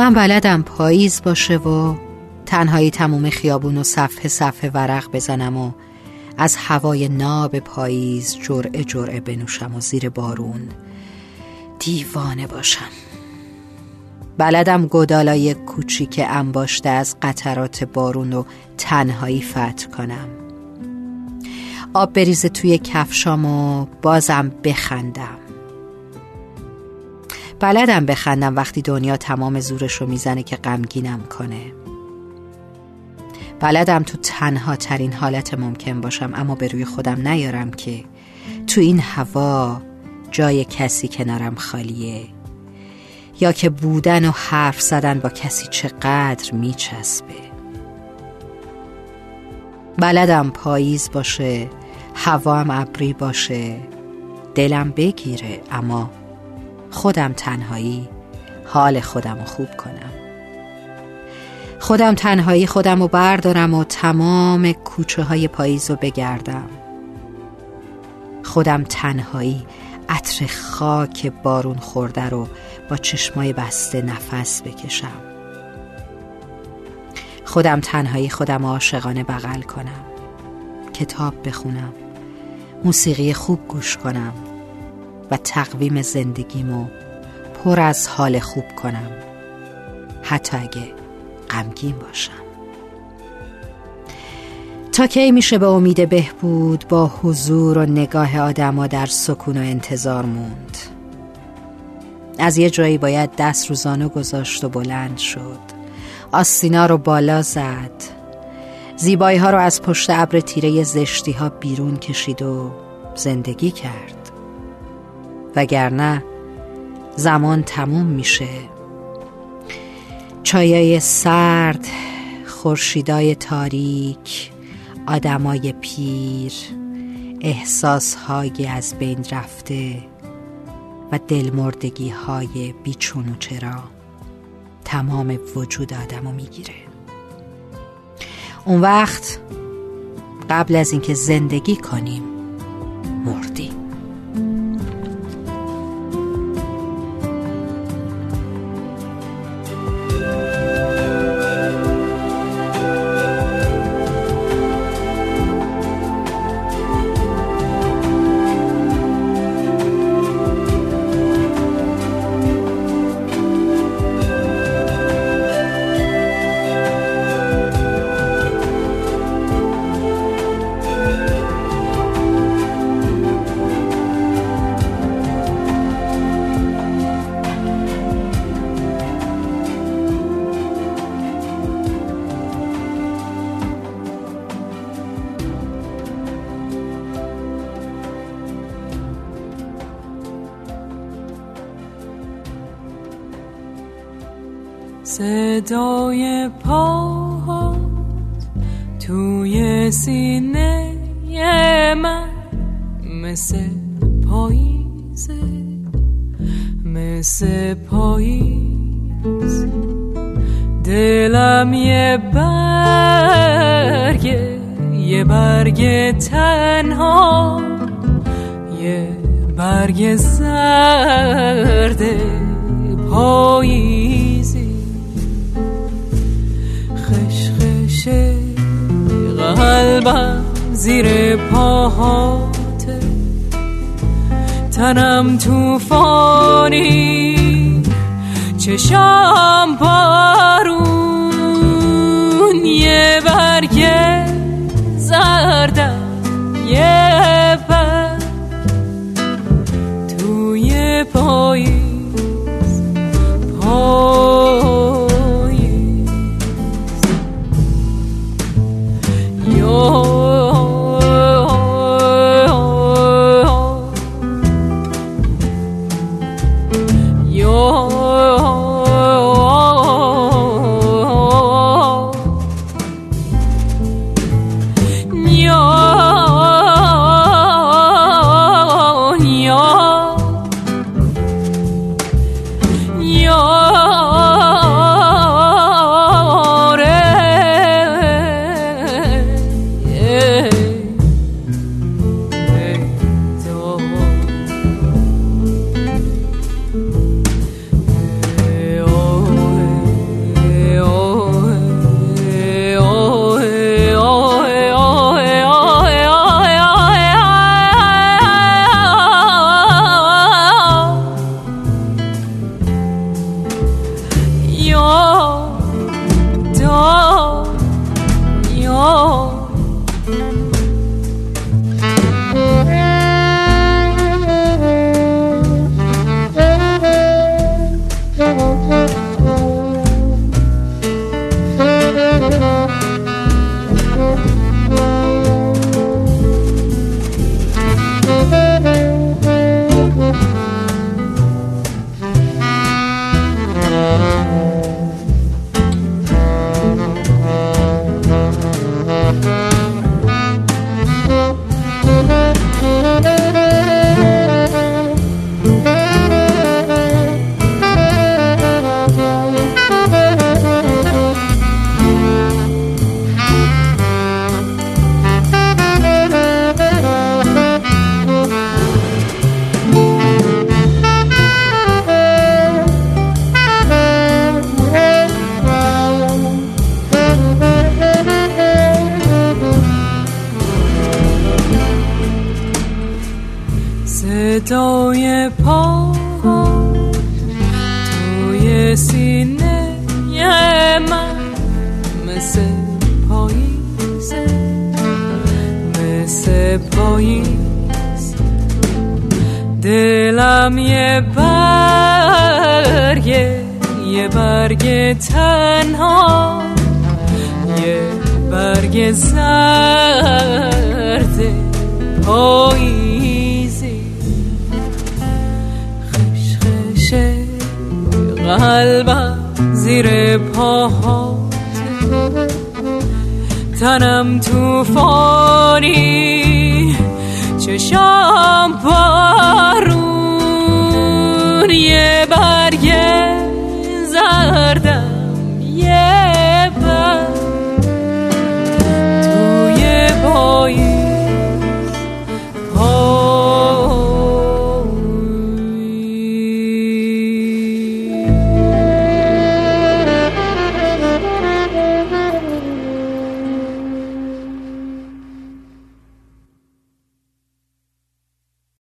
من بلدم پاییز باشه و تنهایی تموم خیابون و صفحه صفحه ورق بزنم و از هوای ناب پاییز جرعه جرعه بنوشم و زیر بارون دیوانه باشم. بلدم گدالای کوچیک انباشته از قطرات بارون و تنهایی فتح کنم. آب بریزه توی کفشام و بازم بخندم. بلدم بخندم وقتی دنیا تمام زورش رو می‌زنه که غمگینم کنه. بلدم تو تنها ترین حالت ممکن باشم اما به روی خودم نیارم که تو این هوا جای کسی کنارم خالیه یا که بودن و حرف زدن با کسی چقدر میچسبه. بلدم پاییز باشه هوام ابری باشه دلم بگیره اما خودم تنهایی حال خودم رو خوب کنم. خودم تنهایی خودم رو بردارم و تمام کوچه های پاییز رو بگردم. خودم تنهایی عطر خاک بارون خورده رو با چشمای بسته نفس بکشم. خودم تنهایی خودم عاشقانه بغل کنم. کتاب بخونم. موسیقی خوب گوش کنم. و تقویم زندگیمو پر از حال خوب کنم. حتی اگه غمگین باشم. تا کی میشه به امید بهبود با حضور و نگاه آدما در سکون و انتظار موند؟ از یه جایی باید دست رو زانو گذاشت و بلند شد. آستینا رو بالا زد. زیبایی ها رو از پشت ابر تیره زشتی ها بیرون کشید و زندگی کرد. وگرنه زمان تموم میشه. چایای سرد خورشیدای تاریک آدمای پیر احساسهای از بین رفته و دلمردگی های بیچون و چرا تمام وجود آدمو می‌گیره. اون وقت قبل از اینکه زندگی کنیم مردیم. صدای پاهات توی سینه من مثل پاییزه مثل پاییز. دلم یه برگ یه برگ تنها یه برگ زرد پاییزی قلبم زیر پاهاته تنم توفانی چشام بارون صدای پا توی سینه من مثل پاییزه مثل پاییز. دلم یه برگه یه برگ تنها یه برگ زرد پاییزی قلبم زیر پاهات تنم توفانی چشام بارون یه برگ زردم